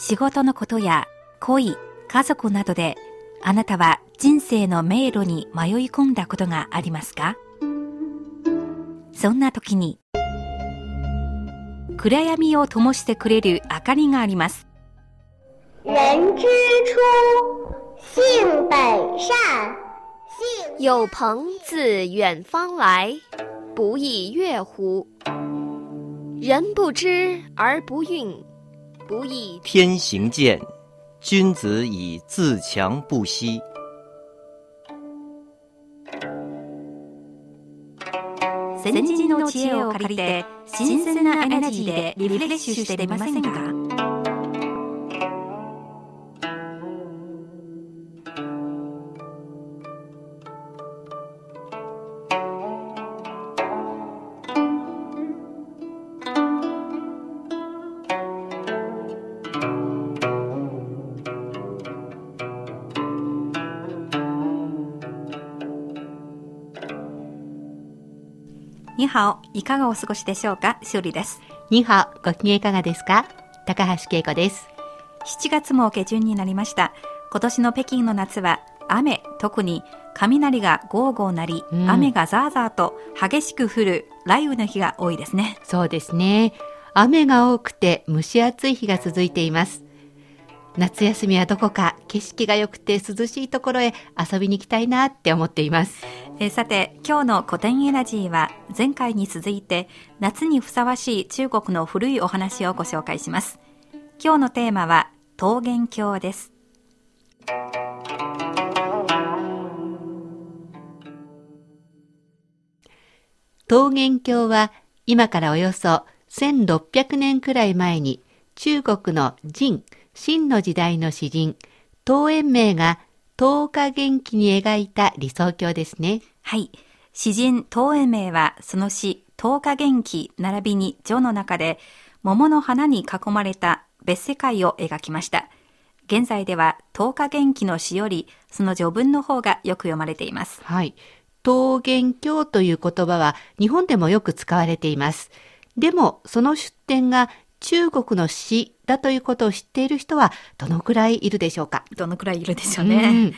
仕事のことや恋、家族などであなたは人生の迷路に迷い込んだことがありますか？そんな時に暗闇を灯してくれる明かりがあります。人之初，性本善。有朋自远方来，不亦乐乎？人不知而不愠，不亦天行健，君子以自强不息。先人の知恵を借りて新鮮なエナジーでリフレッシュしてみませんか？にはお、いかがお過ごしでしょうか？しおりです。にはお、ご機嫌いかがですか？高橋恵子です。7月も下旬になりました。今年の北京の夏は雨、特に雷がゴーゴーなり、うん、雨がザーザーと激しく降る雷雨の日が多いですね。そうですね。雨が多くて蒸し暑い日が続いています。夏休みはどこか景色が良くて涼しいところへ遊びに行きたいなって思っています。えさて、今日の古典エナジーは前回に続いて夏にふさわしい中国の古いお話をご紹介します。今日のテーマは桃源郷です。桃源郷は今からおよそ1600年くらい前に中国の秦、秦の時代の詩人、東園明が10日元気に描いた理想郷ですね。はい。詩人東園明はその詩、10日元気並びに序の中で桃の花に囲まれた別世界を描きました。現在では10日元気の詩よりその序文の方がよく読まれています。はい。桃源郷という言葉は日本でもよく使われています。でもその出典が中国の詩だということを知っている人はどのくらいいるでしょうか？どのくらいいるでしょうね。うん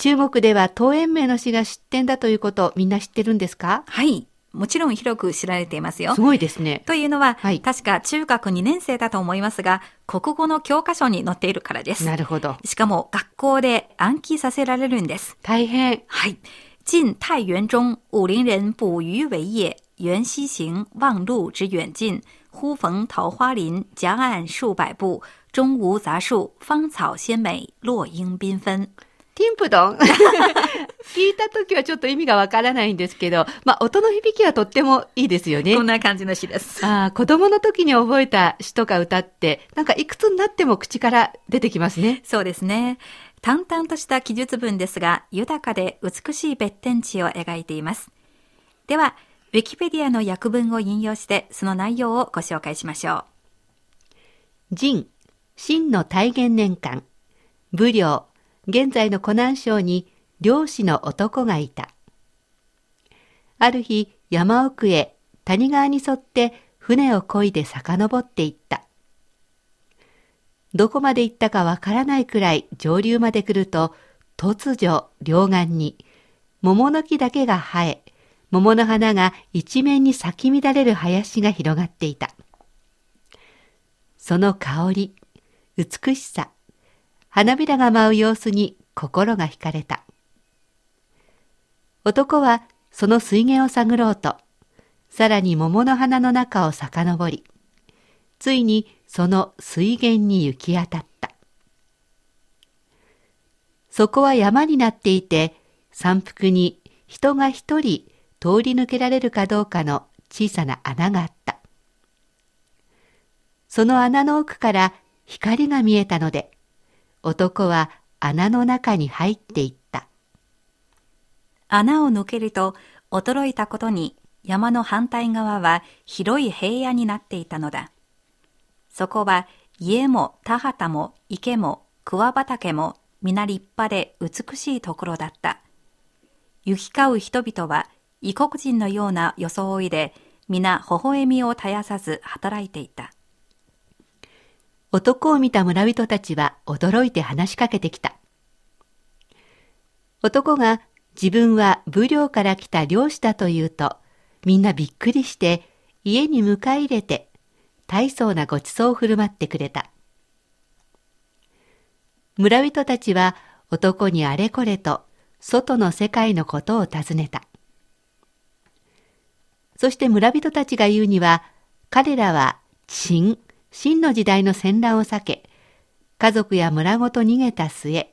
中国では東園名の詩が出典だということみんな知ってるんですか？はい。もちろん広く知られていますよ。すごいですね。というのは、はい、確か中学2年生だと思いますが、国語の教科書に載っているからです。なるほど。しかも学校で暗記させられるんです。大変。はい。晋太元中、武陵人捕鱼为业，缘溪行，望路之远近。忽逢桃花林，夹岸数百步，中无杂树，芳草鲜美，落英缤纷。ティンプドン 聞いた時はちょっと意味がわからないんですけど、まあ、音の響きはとってもいいですよね。こんな感じの詩です。ああ、子供の時に覚えた詩とか歌って、なんかいくつになっても口から出てきますね。そうですね。淡々とした記述文ですが、豊かで美しい別天地を描いています。では、ウィキペディアの訳文を引用してその内容をご紹介しましょう。秦、秦の大元年間、武領、現在の湖南省に漁師の男がいた。ある日、山奥へ谷川に沿って船を漕いで遡っていった。どこまで行ったかわからないくらい上流まで来ると、突如両岸に桃の木だけが生え、桃の花が一面に咲き乱れる林が広がっていた。その香り、美しさ、花びらが舞う様子に心が惹かれた。男はその水源を探ろうと、さらに桃の花の中を遡り、ついにその水源に行き当たった。そこは山になっていて、山腹に人が一人通り抜けられるかどうかの小さな穴があった。その穴の奥から光が見えたので、男は穴の中に入っていった。穴を抜けると驚いたことに山の反対側は広い平野になっていたのだ。そこは家も田畑も池も桑畑も皆立派で美しいところだった。行き交う人々は異国人のような装いで皆微笑みを絶やさず働いていた。男を見た村人たちは驚いて話しかけてきた。男が自分は奉領から来た漁師だと言うと、みんなびっくりして家に迎え入れて、大層なご馳走を振る舞ってくれた。村人たちは男にあれこれと外の世界のことを尋ねた。そして村人たちが言うには、彼らは陳、秦の時代の戦乱を避け、家族や村ごと逃げた末、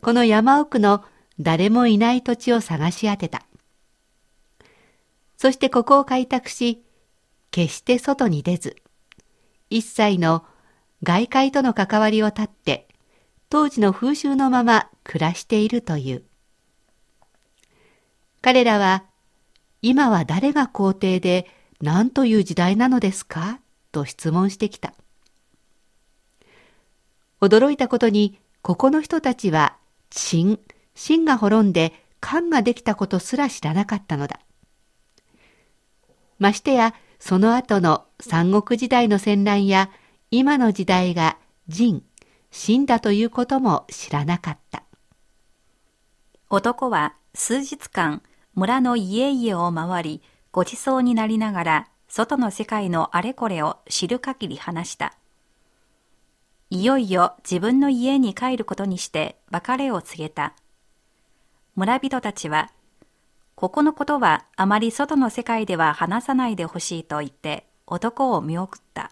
この山奥の誰もいない土地を探し当てた。そしてここを開拓し、決して外に出ず、一切の外界との関わりを断って、当時の風習のまま暮らしているという。彼らは、今は誰が皇帝で何という時代なのですか？と質問してきた。驚いたことに、ここの人たちは、陳、秦が滅んで漢ができたことすら知らなかったのだ。ましてや、その後の三国時代の戦乱や、今の時代が秦、秦だということも知らなかった。男は数日間、村の家々を回り、ごちそうになりながら、外の世界のあれこれを知る限り話した。いよいよ自分の家に帰ることにして別れを告げた。村人たちは、ここのことはあまり外の世界では話さないでほしいと言って男を見送った。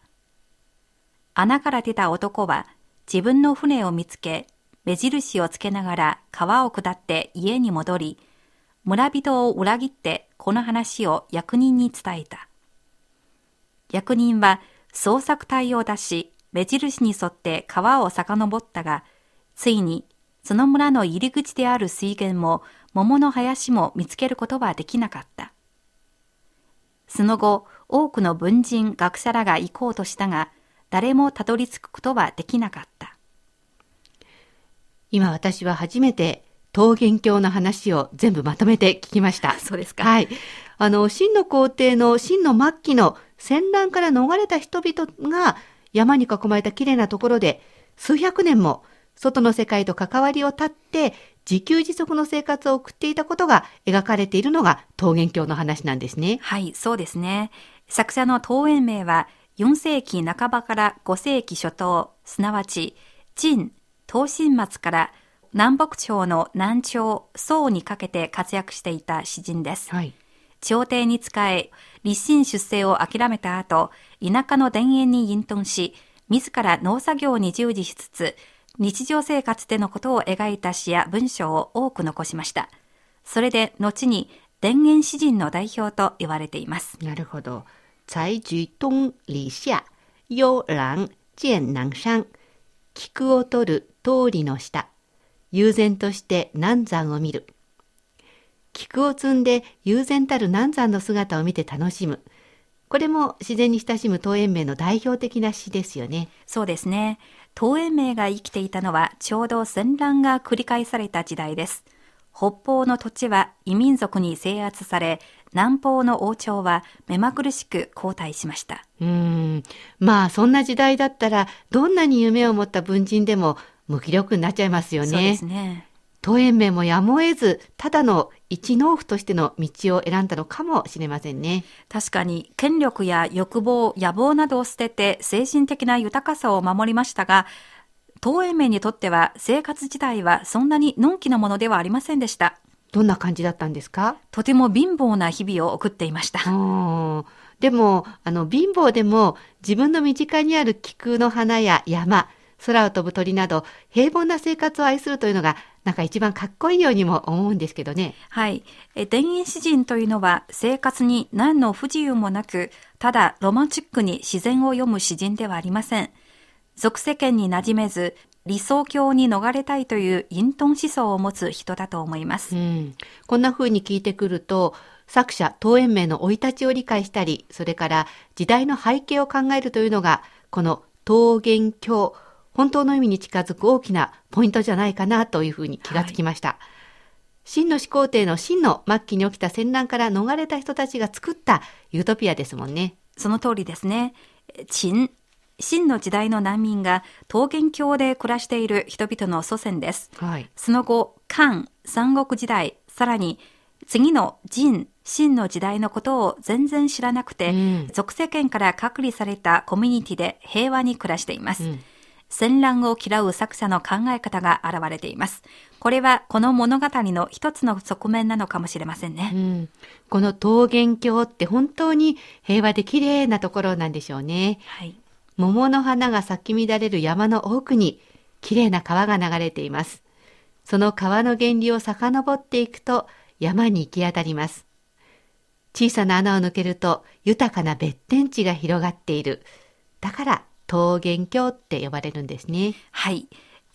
穴から出た男は自分の船を見つけ、目印をつけながら川を下って家に戻り、村人を裏切ってこの話を役人に伝えた。役人は捜索隊を出し、目印に沿って川を遡ったが、ついにその村の入り口である水源も桃の林も見つけることはできなかった。その後、多くの文人、学者らが行こうとしたが、誰もたどり着くことはできなかった。今私は初めて桃源郷の話を全部まとめて聞きました。そうですか。はい。あの、秦の皇帝の秦の末期の戦乱から逃れた人々が山に囲まれた綺麗なところで数百年も外の世界と関わりを断って自給自足の生活を送っていたことが描かれているのが桃源郷の話なんですね。はい、そうですね。作者の桃園名は4世紀半ばから5世紀初頭、すなわち陳、東進末から南北朝の南朝、宋にかけて活躍していた詩人です。はい、朝廷に仕え、立身出世を諦めた後、田舎の田園に隠遁し、自ら農作業に従事しつつ、日常生活でのことを描いた詩や文章を多く残しました。それで後に田園詩人の代表と言われています。なるほど。采菊東篱下、悠然见南山。菊を取る通りの下。悠然として南山を見る。菊を摘んで悠然たる南山の姿を見て楽しむ。これも自然に親しむ桃園名の代表的な詩ですよね。そうですね。桃園名が生きていたのはちょうど戦乱が繰り返された時代です。北方の土地は異民族に制圧され、南方の王朝は目まぐるしく後退しました。うん。まあそんな時代だったら、どんなに夢を持った文人でも無気力になっちゃいますよね。そうですね。桃園名もやむを得ず、ただの一農夫としての道を選んだのかもしれませんね。確かに、権力や欲望、野望などを捨てて精神的な豊かさを守りましたが、桃園名にとっては生活自体はそんなにのんきなものではありませんでした。どんな感じだったんですか？とても貧乏な日々を送っていました。でも、あの、貧乏でも自分の身近にある菊の花や山、空を飛ぶ鳥など平凡な生活を愛するというのがなんか一番かっこいいようにも思うんですけどね。はい。え田園詩人というのは生活に何の不自由もなく、ただロマンチックに自然を読む詩人ではありません。俗世間に馴染めず、理想郷に逃れたいという隠遁思想を持つ人だと思います。うん、こんな風に聞いてくると、作者、桃園名の生い立ちを理解したり、それから時代の背景を考えるというのが、この桃源郷、本当の意味に近づく大きなポイントじゃないかなというふうに気がつきました。はい、真の始皇帝の真の末期に起きた戦乱から逃れた人たちが作ったユートピアですもんね。その通りですね。陳、秦の時代の難民が桃源郷で暮らしている人々の祖先です。はい。その後、漢、三国時代、さらに次の秦、秦の時代のことを全然知らなくて、うん属世間から隔離されたコミュニティで平和に暮らしています。うん戦乱を嫌う作者の考え方が現れています。これはこの物語の一つの側面なのかもしれませんね。うん、この桃源郷って本当に平和で綺麗なところなんでしょうね。はい。桃の花が咲き乱れる山の奥に綺麗な川が流れています。その川の原理を遡っていくと山に行き当たります。小さな穴を抜けると豊かな別天地が広がっている。だから桃源郷って呼ばれるんですね。はい。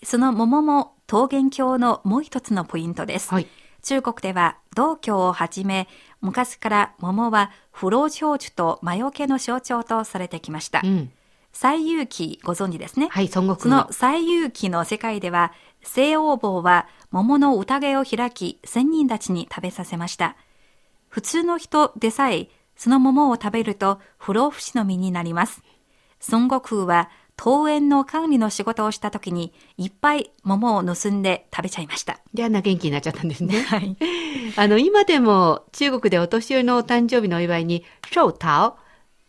その桃も桃源郷のもう一つのポイントです。はい。中国では道教をはじめ昔から桃は不老長寿と魔除けの象徴とされてきました。うん。西遊記ご存知ですね。はい、孫悟そ空のの。西遊記の世界では西王坊は桃の宴を開き仙人たちに食べさせました。普通の人でさえその桃を食べると不老不死の身になります。孫悟空は桃園の管理の仕事をした時にいっぱい桃を盗んで食べちゃいました。で、あんな元気になっちゃったんですね。はい。あの、今でも中国でお年寄りのお誕生日のお祝いに、小桃、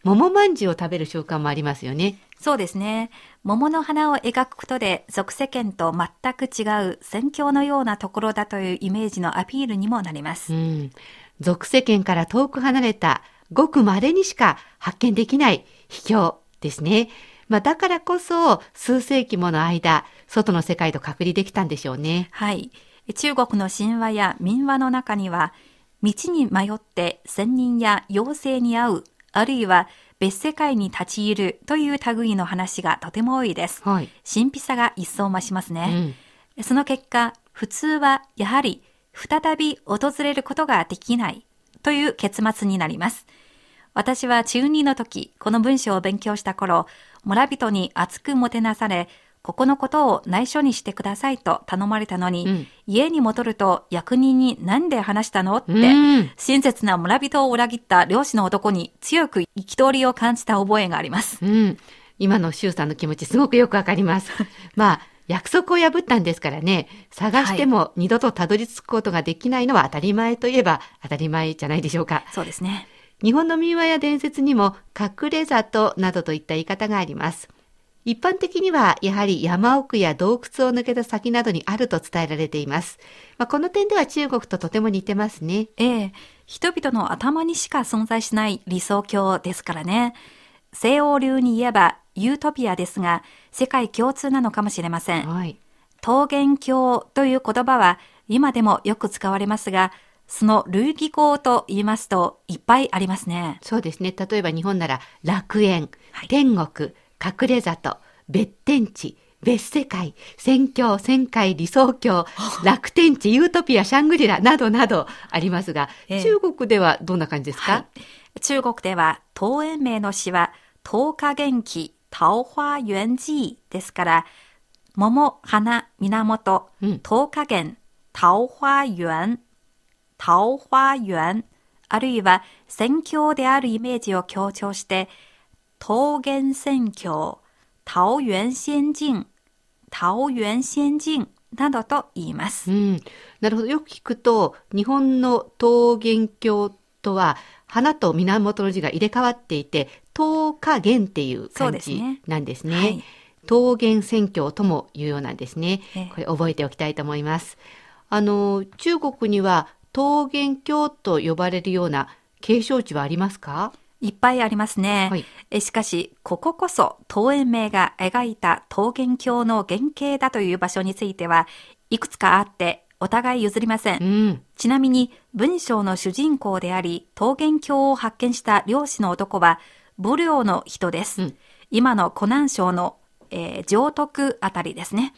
桃まんじゅうを食べる習慣もありますよね。そうですね。桃の花を描くことで、俗世間と全く違う宣教のようなところだというイメージのアピールにもなります。うん。俗世間から遠く離れた、ごく稀にしか発見できない秘境ですね。まあ、だからこそ、数世紀もの間、外の世界と隔離できたんでしょうね。はい。中国の神話や民話の中には、道に迷って仙人や妖精に会う、あるいは別世界に立ち入るという類の話がとても多いです。はい。神秘さが一層増しますうね。ん。その結果、普通はやはり再び訪れることができないという結末になります。私は中2の時、この文章を勉強した頃、村人に熱くもてなされ、ここのことを内緒にしてくださいと頼まれたのに、うん家に戻ると役人に何で話したの？って、うん親切な村人を裏切った漁師の男に強く憤りを感じた覚えがあります。うん。今の周さんの気持ちすごくよくわかります。まあ、約束を破ったんですからね、探しても二度とたどり着くことができないのは当たり前といえば当たり前じゃないでしょうか。そうですね。日本の民話や伝説にも隠れ里などといった言い方があります。一般的にはやはり山奥や洞窟を抜けた先などにあると伝えられています。まあ、この点では中国ととても似てますね。ええ、人々の頭にしか存在しない理想郷ですからね。西欧流に言えばユートピアですが、世界共通なのかもしれません。はい。桃源郷という言葉は今でもよく使われますが、その類義語と言いますといっぱいありますね。そうですね。例えば日本なら楽園、はい。天国、隠れ里、別天地、別世界、宣教、旋回、理想郷、楽天地、ユートピア、シャングリラなどなどありますが、ええ。中国ではどんな感じですか、はい、中国では桃園名の詩は桃花元気桃花源記ですから桃花源うん。桃花源桃花源桃花源あるいは宣教であるイメージを強調して桃源宣教桃源仙境桃源仙境などと言います。うん、なるほど。よく聞くと、日本の桃源郷とは、花と源の字が入れ替わっていて、桃花源っていう感じですねなんですね。はい桃源宣教とも言うようなんですねええ。これ覚えておきたいと思います。あの、中国には桃源郷と呼ばれるような景勝地はありますか？いっぱいありますね。はいえしかし、こここそ、桃園名が描いた桃源郷の原型だという場所については、いくつかあって、お互い譲りません。うん。ちなみに、文章の主人公であり、桃源郷を発見した漁師の男は、武領の人です。うん今の湖南省の、えー上徳あたりですね。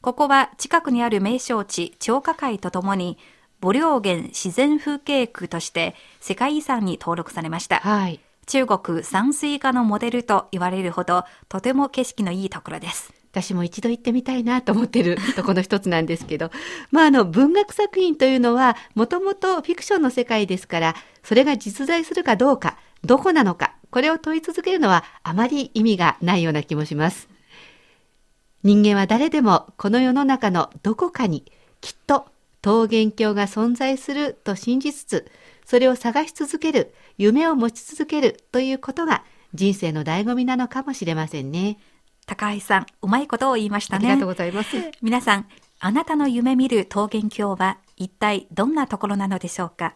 ここは近くにある名勝地、張家界とともに、武領源自然風景区として世界遺産に登録されました。はい。中国山水画のモデルと言われるほど、とても景色のいいところです。私も一度行ってみたいなと思ってるところの一つなんですけど、まあ、あの、文学作品というのは、もともとフィクションの世界ですから、それが実在するかどうか、どこなのかこれを問い続けるのはあまり意味がないような気もします。人間は誰でもこの世の中のどこかにきっと桃源郷が存在すると信じつつ、それを探し続ける、夢を持ち続けるということが人生の醍醐味なのかもしれませんね。高橋さん、うまいことを言いましたね。ありがとうございます。皆さん、あなたの夢見る桃源郷は一体どんなところなのでしょうか？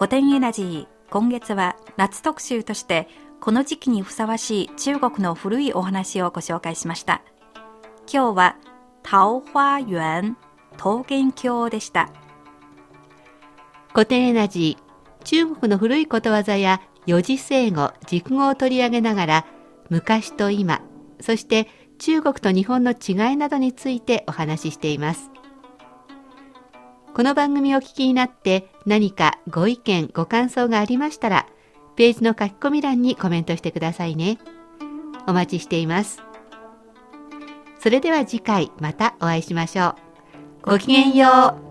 古典エナジー今月は夏特集としてこの時期にふさわしい中国の古いお話をご紹介しました。今日は桃花源桃源郷でした。古典エナジー中国の古いことわざや四字成語熟語を取り上げながら昔と今そして中国と日本の違いなどについてお話ししています。この番組をお聞きになって何かご意見ご感想がありましたらページの書き込み欄にコメントしてくださいね。お待ちしています。それでは次回またお会いしましょう。ごきげんよう。